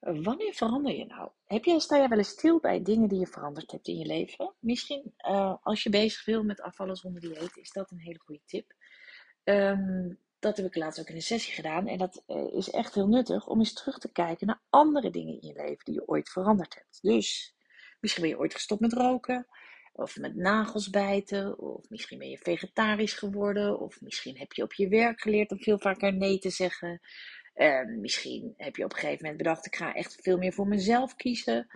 Wanneer verander je nou? Heb je, sta je wel eens stil bij dingen die je veranderd hebt in je leven? Misschien uh, als je bezig wil met afvallen zonder dieet, is dat een hele goede tip. Um, dat heb ik laatst ook in een sessie gedaan. En dat uh, is echt heel nuttig om eens terug te kijken naar andere dingen in je leven die je ooit veranderd hebt. Dus misschien ben je ooit gestopt met roken. Of met nagels bijten. Of misschien ben je vegetarisch geworden. Of misschien heb je op je werk geleerd om veel vaker nee te zeggen. Misschien heb je op een gegeven moment bedacht: ik ga echt veel meer voor mezelf kiezen.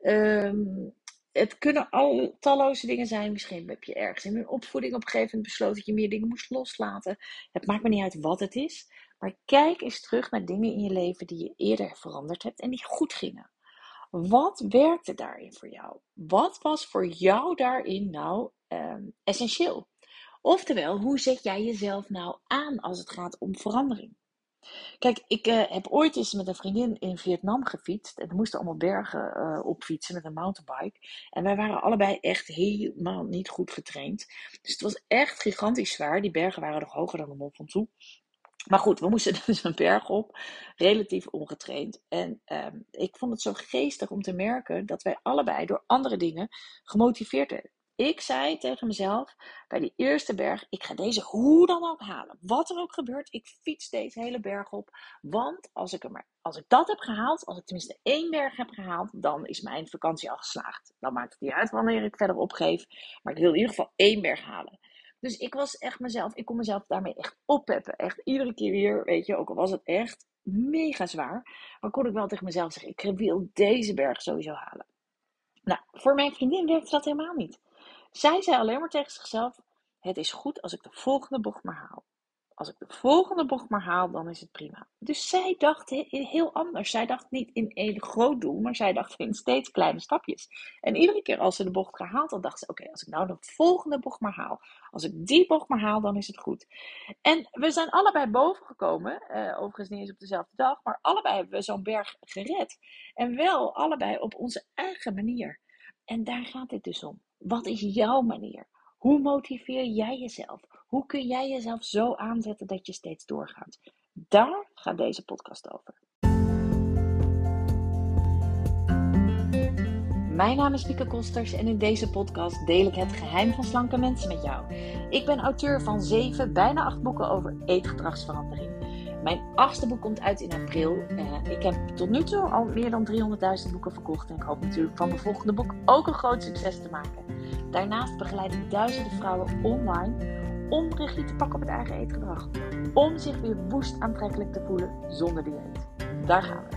Um, het kunnen al talloze dingen zijn. Misschien heb je ergens in een opvoeding op een gegeven moment besloten dat je meer dingen moest loslaten. Het maakt me niet uit wat het is. Maar kijk eens terug naar dingen in je leven die je eerder veranderd hebt en die goed gingen. Wat werkte daarin voor jou? Wat was voor jou daarin nou um, essentieel? Oftewel, hoe zet jij jezelf nou aan als het gaat om verandering? Kijk, ik uh, heb ooit eens met een vriendin in Vietnam gefietst. En we moesten allemaal bergen uh, opfietsen met een mountainbike. En wij waren allebei echt helemaal niet goed getraind. Dus het was echt gigantisch zwaar. Die bergen waren nog hoger dan de Mont Ventoux. Maar goed, we moesten dus een berg op, relatief ongetraind. En um, ik vond het zo geestig om te merken dat wij allebei door andere dingen gemotiveerd. Ik zei tegen mezelf bij die eerste berg: ik ga deze hoe dan ook halen. Wat er ook gebeurt, ik fiets deze hele berg op. Want als ik, er maar, als ik dat heb gehaald, als ik tenminste één berg heb gehaald, dan is mijn vakantie al geslaagd. Dan maakt het niet uit wanneer ik verder opgeef. Maar ik wil in ieder geval één berg halen. Dus ik was echt mezelf, ik kon mezelf daarmee echt oppeppen. Echt iedere keer weer, weet je, ook al was het echt mega zwaar. Maar kon ik wel tegen mezelf zeggen: ik wil deze berg sowieso halen. Nou, voor mijn vriendin werkte dat helemaal niet. Zij zei alleen maar tegen zichzelf: Het is goed als ik de volgende bocht maar haal. Als ik de volgende bocht maar haal, dan is het prima. Dus zij dacht heel anders. Zij dacht niet in één groot doel, maar zij dacht in steeds kleine stapjes. En iedere keer als ze de bocht gehaald had, dacht ze: Oké, als ik nou de volgende bocht maar haal. Als ik die bocht maar haal, dan is het goed. En we zijn allebei boven gekomen. Uh, overigens niet eens op dezelfde dag, maar allebei hebben we zo'n berg gered. En wel allebei op onze eigen manier. En daar gaat het dus om. Wat is jouw manier? Hoe motiveer jij jezelf? Hoe kun jij jezelf zo aanzetten dat je steeds doorgaat? Daar gaat deze podcast over. Mijn naam is Mieke Kosters en in deze podcast deel ik het geheim van slanke mensen met jou. Ik ben auteur van zeven, bijna acht boeken over eetgedragsverandering. Mijn achtste boek komt uit in april. Uh, ik heb tot nu toe al meer dan 300.000 boeken verkocht. En ik hoop natuurlijk van mijn volgende boek ook een groot succes te maken. Daarnaast begeleid ik duizenden vrouwen online om regie te pakken op het eigen eetgedrag. Om zich weer woest aantrekkelijk te voelen zonder dieet. Daar gaan we.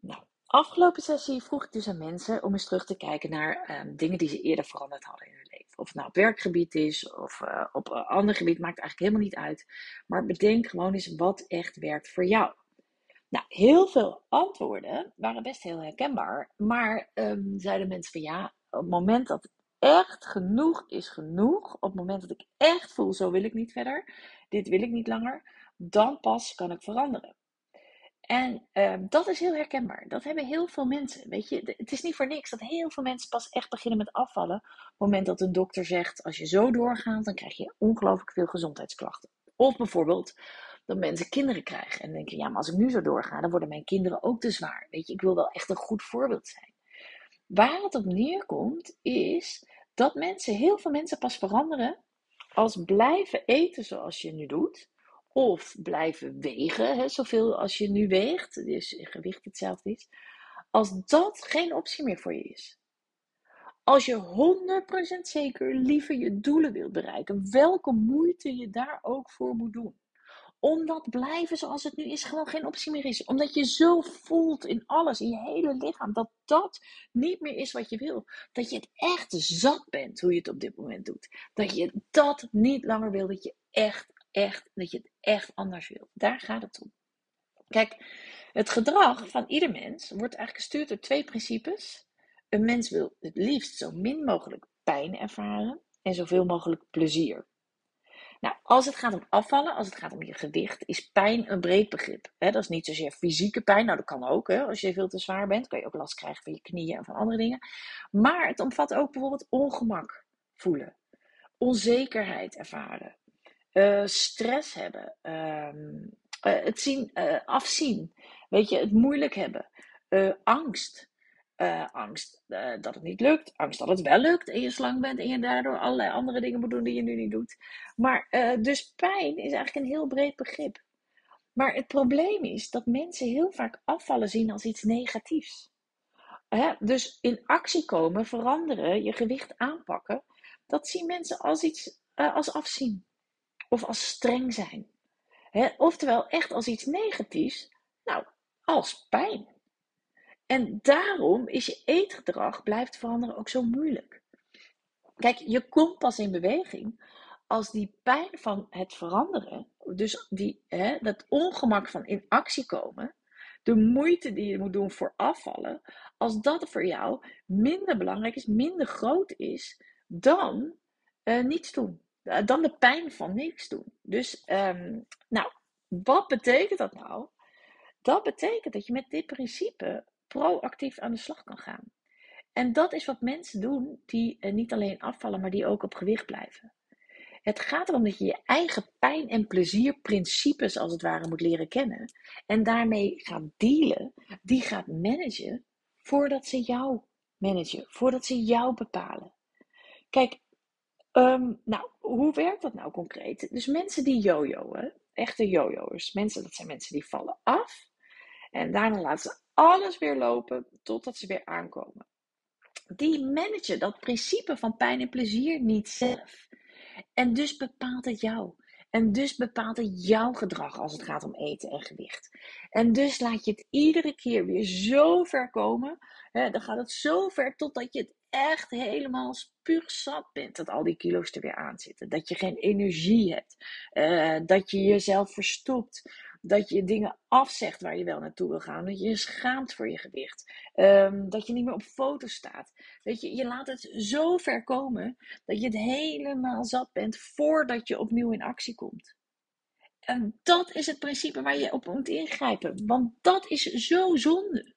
Nou, afgelopen sessie vroeg ik dus aan mensen om eens terug te kijken naar um, dingen die ze eerder veranderd hadden. Of het nou op werkgebied is of uh, op een ander gebied, maakt eigenlijk helemaal niet uit. Maar bedenk gewoon eens wat echt werkt voor jou. Nou, heel veel antwoorden waren best heel herkenbaar. Maar um, zeiden mensen van ja, op het moment dat echt genoeg is genoeg, op het moment dat ik echt voel, zo wil ik niet verder, dit wil ik niet langer, dan pas kan ik veranderen. En um, dat is heel herkenbaar. Dat hebben heel veel mensen. Weet je, het is niet voor niks dat heel veel mensen pas echt beginnen met afvallen. Op het moment dat een dokter zegt: als je zo doorgaat, dan krijg je ongelooflijk veel gezondheidsklachten. Of bijvoorbeeld dat mensen kinderen krijgen en denken: ja, maar als ik nu zo doorga, dan worden mijn kinderen ook te zwaar. Weet je, ik wil wel echt een goed voorbeeld zijn. Waar het op neerkomt, is dat mensen, heel veel mensen pas veranderen als blijven eten zoals je nu doet. Of blijven wegen, hè, zoveel als je nu weegt, dus gewicht hetzelfde is. Als dat geen optie meer voor je is. Als je 100% zeker liever je doelen wilt bereiken, welke moeite je daar ook voor moet doen omdat blijven zoals het nu is gewoon geen optie meer is. Omdat je zo voelt in alles, in je hele lichaam, dat dat niet meer is wat je wil. Dat je het echt zat bent hoe je het op dit moment doet. Dat je dat niet langer wil. Dat je echt, echt, dat je het echt anders wil. Daar gaat het om. Kijk, het gedrag van ieder mens wordt eigenlijk gestuurd door twee principes. Een mens wil het liefst zo min mogelijk pijn ervaren en zoveel mogelijk plezier. Nou, als het gaat om afvallen, als het gaat om je gewicht, is pijn een breed begrip. dat is niet zozeer fysieke pijn, nou dat kan ook. als je veel te zwaar bent, kan je ook last krijgen van je knieën en van andere dingen. Maar het omvat ook bijvoorbeeld ongemak voelen, onzekerheid ervaren, uh, stress hebben, ehm, uh, het zien, uh, afzien, weet je, het moeilijk hebben, angst. angst dat het niet lukt, angst dat het wel lukt en je slang bent en je daardoor allerlei andere dingen moet doen die je nu niet doet. Maar dus pijn is eigenlijk een heel breed begrip. Maar het probleem is dat mensen heel vaak afvallen zien als iets negatiefs. Hè? Dus in actie komen, veranderen, je gewicht aanpakken, dat zien mensen als iets als afzien of als streng zijn. Oftewel echt als iets negatiefs, nou, als pijn. En daarom is je eetgedrag blijft veranderen ook zo moeilijk. Kijk, je komt pas in beweging als die pijn van het veranderen, dus die, dat ongemak van in actie komen, de moeite die je moet doen voor afvallen, als dat voor jou minder belangrijk is, minder groot is dan uh, niets doen. Uh, dan de pijn van niks doen. Dus, um, nou, wat betekent dat nou? Dat betekent dat je met dit principe proactief aan de slag kan gaan. En dat is wat mensen doen die uh, niet alleen afvallen, maar die ook op gewicht blijven. Het gaat erom dat je je eigen pijn- en plezierprincipes als het ware moet leren kennen. En daarmee gaat dealen, die gaat managen voordat ze jou managen, voordat ze jou bepalen. Kijk, um, nou, hoe werkt dat nou concreet? Dus mensen die jojoen, echte jojo's, mensen, dat zijn mensen die vallen af en daarna laten ze alles weer lopen totdat ze weer aankomen. Die managen dat principe van pijn en plezier niet zelf. En dus bepaalt het jou. En dus bepaalt het jouw gedrag als het gaat om eten en gewicht. En dus laat je het iedere keer weer zo ver komen. Hè, dan gaat het zo ver totdat je het echt helemaal zat bent. Dat al die kilo's er weer aan zitten. Dat je geen energie hebt. Uh, dat je jezelf verstopt dat je dingen afzegt waar je wel naartoe wil gaan. Dat je je schaamt voor je gewicht. Um, dat je niet meer op foto staat. Weet je, je laat het zo ver komen dat je het helemaal zat bent voordat je opnieuw in actie komt. En dat is het principe waar je op moet ingrijpen. Want dat is zo zonde.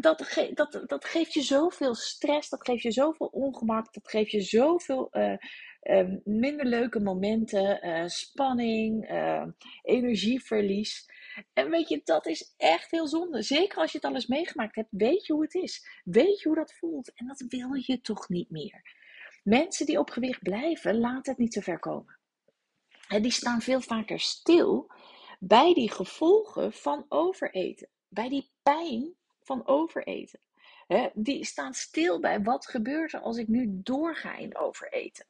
dat, dat, dat geeft je zoveel stress, dat geeft je zoveel ongemak, dat geeft je zoveel uh, uh, minder leuke momenten, uh, spanning, ehm, energieverlies. En weet je, dat is echt heel zonde. Zeker als je het alles meegemaakt hebt, weet je hoe het is. Weet je hoe dat voelt. En dat wil je toch niet meer. Mensen die op gewicht blijven, laten het niet zo ver komen. En die staan veel vaker stil bij die gevolgen van overeten. Bij die pijn van overeten. die staan stil bij wat gebeurt er als ik nu doorga in overeten.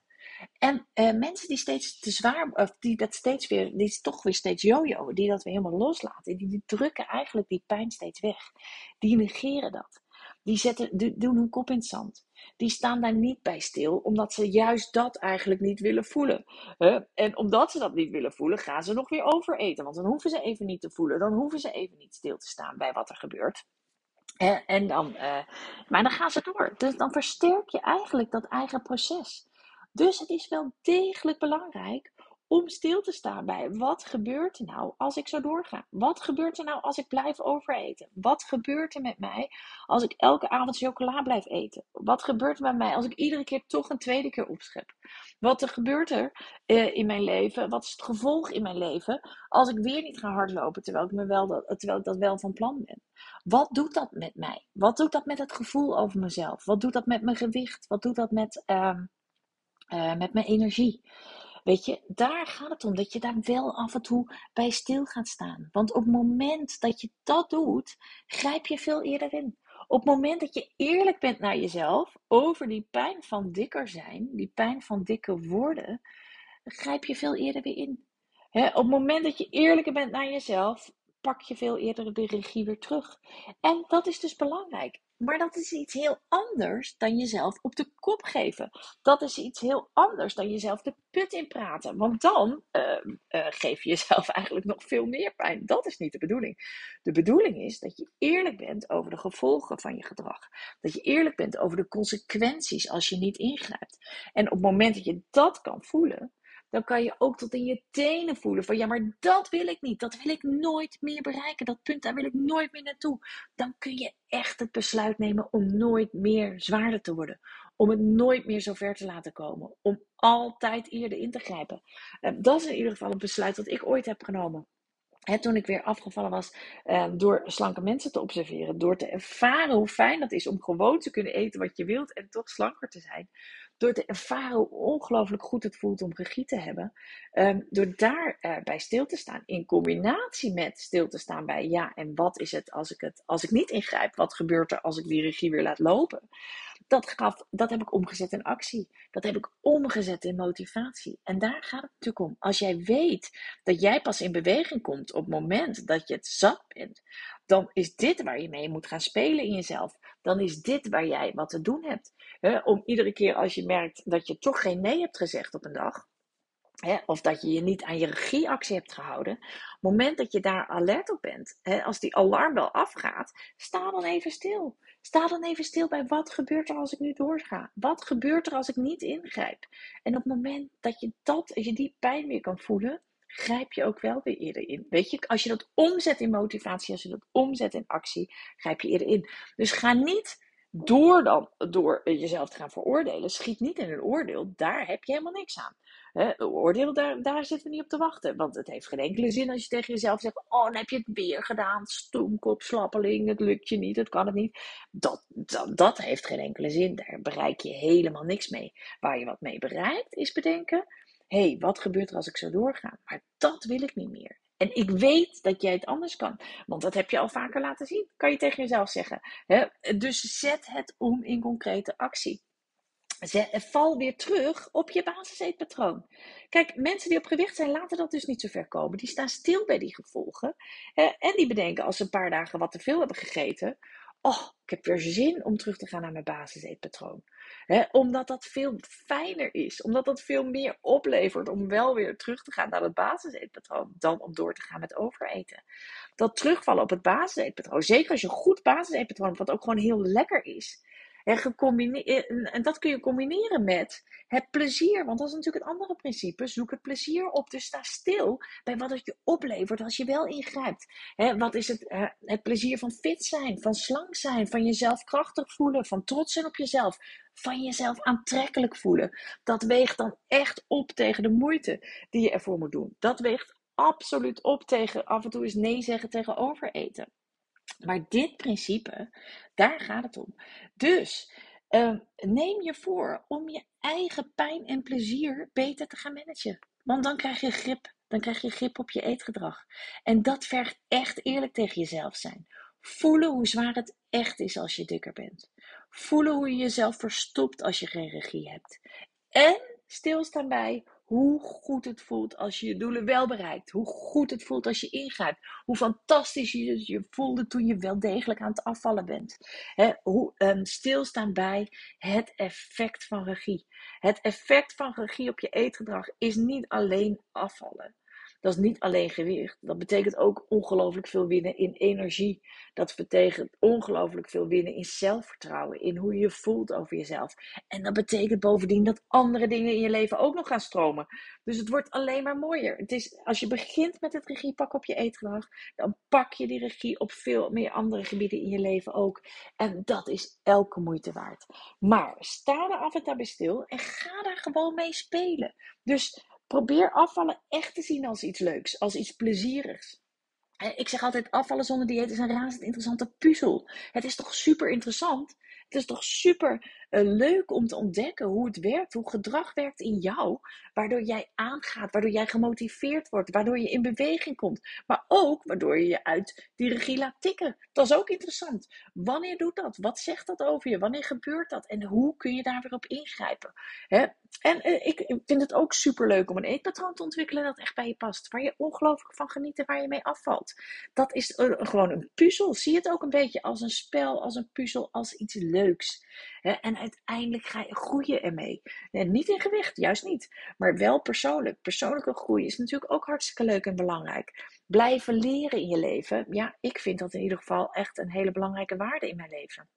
En uh, mensen die steeds te zwaar, of die dat steeds weer, die toch weer steeds jojo, die dat weer helemaal loslaten, die, die drukken eigenlijk die pijn steeds weg. Die negeren dat. Die zetten, doen hun kop in het zand. Die staan daar niet bij stil, omdat ze juist dat eigenlijk niet willen voelen. En omdat ze dat niet willen voelen, gaan ze nog weer overeten. Want dan hoeven ze even niet te voelen, dan hoeven ze even niet stil te staan bij wat er gebeurt. En dan, uh, maar dan gaan ze door. Dus dan versterk je eigenlijk dat eigen proces. Dus het is wel degelijk belangrijk om stil te staan bij wat gebeurt er nou als ik zo doorga? Wat gebeurt er nou als ik blijf overeten? Wat gebeurt er met mij als ik elke avond chocola blijf eten? Wat gebeurt er met mij als ik iedere keer toch een tweede keer opschep? Wat er gebeurt er uh, in mijn leven? Wat is het gevolg in mijn leven als ik weer niet ga hardlopen terwijl ik, me wel dat, terwijl ik dat wel van plan ben? Wat doet dat met mij? Wat doet dat met het gevoel over mezelf? Wat doet dat met mijn gewicht? Wat doet dat met, uh, uh, met mijn energie? Weet je, daar gaat het om dat je daar wel af en toe bij stil gaat staan. Want op het moment dat je dat doet, grijp je veel eerder in. Op het moment dat je eerlijk bent naar jezelf over die pijn van dikker zijn, die pijn van dikker worden, grijp je veel eerder weer in. op het moment dat je eerlijker bent naar jezelf, pak je veel eerder de regie weer terug. En dat is dus belangrijk. Maar dat is iets heel anders dan jezelf op de kop geven. Dat is iets heel anders dan jezelf de put in praten. Want dan uh, uh, geef je jezelf eigenlijk nog veel meer pijn. Dat is niet de bedoeling. De bedoeling is dat je eerlijk bent over de gevolgen van je gedrag. Dat je eerlijk bent over de consequenties als je niet ingrijpt. En op het moment dat je dat kan voelen, dan kan je ook tot in je tenen voelen van ja, maar dat wil ik niet. Dat wil ik nooit meer bereiken. Dat punt, daar wil ik nooit meer naartoe. Dan kun je echt het besluit nemen om nooit meer zwaarder te worden. om het nooit meer zo ver te laten komen. Om altijd eerder in te grijpen. Uh, dat is in ieder geval een besluit dat ik ooit heb genomen. Toen ik weer afgevallen was, uh, door slanke mensen te observeren. Door te ervaren hoe fijn dat is om gewoon te kunnen eten wat je wilt en toch slanker te zijn door te ervaren hoe ongelooflijk goed het voelt om regie te hebben, um, door daarbij uh, bij stil te staan, in combinatie met stil te staan bij ja, en wat is het als ik, het, als ik niet ingrijp? Wat gebeurt er als ik die regie weer laat lopen? Dat, gaf, dat heb ik omgezet in actie. Dat heb ik omgezet in motivatie. En daar gaat het natuurlijk om. Als jij weet dat jij pas in beweging komt op het moment dat je het zat bent, dan is dit waar je mee moet gaan spelen in jezelf. Dan is dit waar jij wat te doen hebt. om iedere keer als je merkt dat je toch geen nee hebt gezegd op een dag, of dat je je niet aan je regieactie hebt gehouden. Op het moment dat je daar alert op bent, als die alarmbel afgaat, sta dan even stil. Sta dan even stil bij wat gebeurt er als ik nu doorga? Wat gebeurt er als ik niet ingrijp? En op het moment dat je dat, je die pijn weer kan voelen, grijp je ook wel weer eerder in. Weet je, als je dat omzet in motivatie, als je dat omzet in actie, grijp je eerder in. Dus ga niet door dan door jezelf te gaan veroordelen. Schiet niet in een oordeel, daar heb je helemaal niks aan. He, oordeel, daar, daar zitten we niet op te wachten. Want het heeft geen enkele zin als je tegen jezelf zegt: Oh, dan heb je het weer gedaan. Stoemkop, slappeling, het lukt je niet, het kan het niet. Dat, dat, dat heeft geen enkele zin. Daar bereik je helemaal niks mee. Waar je wat mee bereikt, is bedenken: hey, wat gebeurt er als ik zo doorga? Maar dat wil ik niet meer. En ik weet dat jij het anders kan. Want dat heb je al vaker laten zien. Kan je tegen jezelf zeggen. Hè? Dus zet het om in concrete actie. Val weer terug op je basiseetpatroon. Kijk, mensen die op gewicht zijn, laten dat dus niet zo ver komen. Die staan stil bij die gevolgen. En die bedenken als ze een paar dagen wat te veel hebben gegeten. Oh, ik heb weer zin om terug te gaan naar mijn basiseetpatroon. He, omdat dat veel fijner is. Omdat dat veel meer oplevert om wel weer terug te gaan naar het basiseetpatroon. Dan om door te gaan met overeten. Dat terugvallen op het basiseetpatroon. Zeker als je een goed basiseetpatroon hebt, wat ook gewoon heel lekker is. En, en dat kun je combineren met het plezier. Want dat is natuurlijk het andere principe. Zoek het plezier op. Dus sta stil bij wat het je oplevert als je wel ingrijpt. wat is het, het plezier van fit zijn, van slank zijn, van jezelf krachtig voelen, van trots zijn op jezelf, van jezelf aantrekkelijk voelen. Dat weegt dan echt op tegen de moeite die je ervoor moet doen. Dat weegt absoluut op tegen af en toe eens nee zeggen tegen overeten. Maar dit principe, daar gaat het om. Dus uh, neem je voor om je eigen pijn en plezier beter te gaan managen. Want dan krijg je grip. Dan krijg je grip op je eetgedrag. En dat vergt echt eerlijk tegen jezelf zijn. Voelen hoe zwaar het echt is als je dikker bent. Voelen hoe je jezelf verstopt als je geen regie hebt. En stilstaan bij hoe goed het voelt als je je doelen wel bereikt. Hoe goed het voelt als je ingrijpt. Hoe fantastisch je je voelde toen je wel degelijk aan het afvallen bent. hoe um, stilstaan bij het effect van regie. Het effect van regie op je eetgedrag is niet alleen afvallen. Dat is niet alleen gewicht. Dat betekent ook ongelooflijk veel winnen in energie. Dat betekent ongelooflijk veel winnen in zelfvertrouwen. In hoe je je voelt over jezelf. En dat betekent bovendien dat andere dingen in je leven ook nog gaan stromen. Dus het wordt alleen maar mooier. Het is, als je begint met het regie pakken op je eetgedrag, dan pak je die regie op veel meer andere gebieden in je leven ook. En dat is elke moeite waard. Maar sta er af en toe bij stil en ga daar gewoon mee spelen. Dus Probeer afvallen echt te zien als iets leuks, als iets plezierigs. Ik zeg altijd, afvallen zonder dieet is een razend interessante puzzel. Het is toch super interessant? Het is toch super uh, leuk om te ontdekken hoe het werkt, hoe gedrag werkt in jou, waardoor jij aangaat, waardoor jij gemotiveerd wordt, waardoor je in beweging komt, maar ook waardoor je je uit die regie laat tikken. Dat is ook interessant. Wanneer doet dat? Wat zegt dat over je? Wanneer gebeurt dat? En hoe kun je daar weer op ingrijpen? Hè? En uh, ik vind het ook super leuk om een eetpatroon te ontwikkelen dat echt bij je past, waar je ongelooflijk van geniet en waar je mee afvalt. Dat is gewoon een puzzel. Zie het ook een beetje als een spel, als een puzzel, als iets leuks. En uiteindelijk ga je groeien ermee. Niet in gewicht, juist niet. Maar wel persoonlijk. Persoonlijke groei is natuurlijk ook hartstikke leuk en belangrijk. Blijven leren in je leven. Ja, ik vind dat in ieder geval echt een hele belangrijke waarde in mijn leven.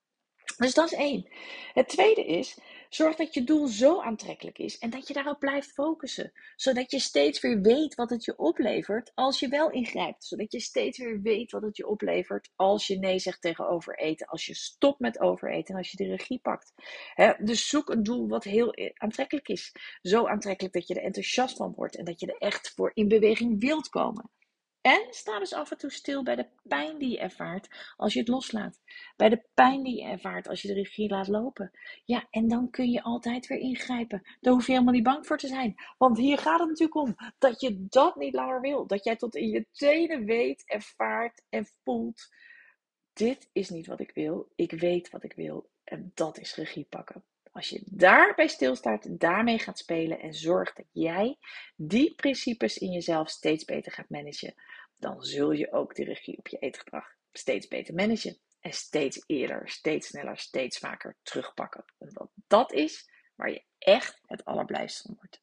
Dus dat is één. Het tweede is, zorg dat je doel zo aantrekkelijk is en dat je daarop blijft focussen. Zodat je steeds weer weet wat het je oplevert als je wel ingrijpt. Zodat je steeds weer weet wat het je oplevert als je nee zegt tegen overeten. Als je stopt met overeten en als je de regie pakt. dus zoek een doel wat heel aantrekkelijk is. Zo aantrekkelijk dat je er enthousiast van wordt en dat je er echt voor in beweging wilt komen. En sta dus af en toe stil bij de pijn die je ervaart als je het loslaat. Bij de pijn die je ervaart als je de regie laat lopen. Ja, en dan kun je altijd weer ingrijpen. Daar hoef je helemaal niet bang voor te zijn. Want hier gaat het natuurlijk om dat je dat niet langer wil. Dat jij tot in je tenen weet, ervaart en voelt. Dit is niet wat ik wil. Ik weet wat ik wil. En dat is regie pakken. Als je daarbij stilstaat, daarmee gaat spelen en zorgt dat jij die principes in jezelf steeds beter gaat managen, dan zul je ook de regie op je eetgedrag steeds beter managen. En steeds eerder, steeds sneller, steeds vaker terugpakken. Omdat dat is waar je echt het allerblijst van wordt.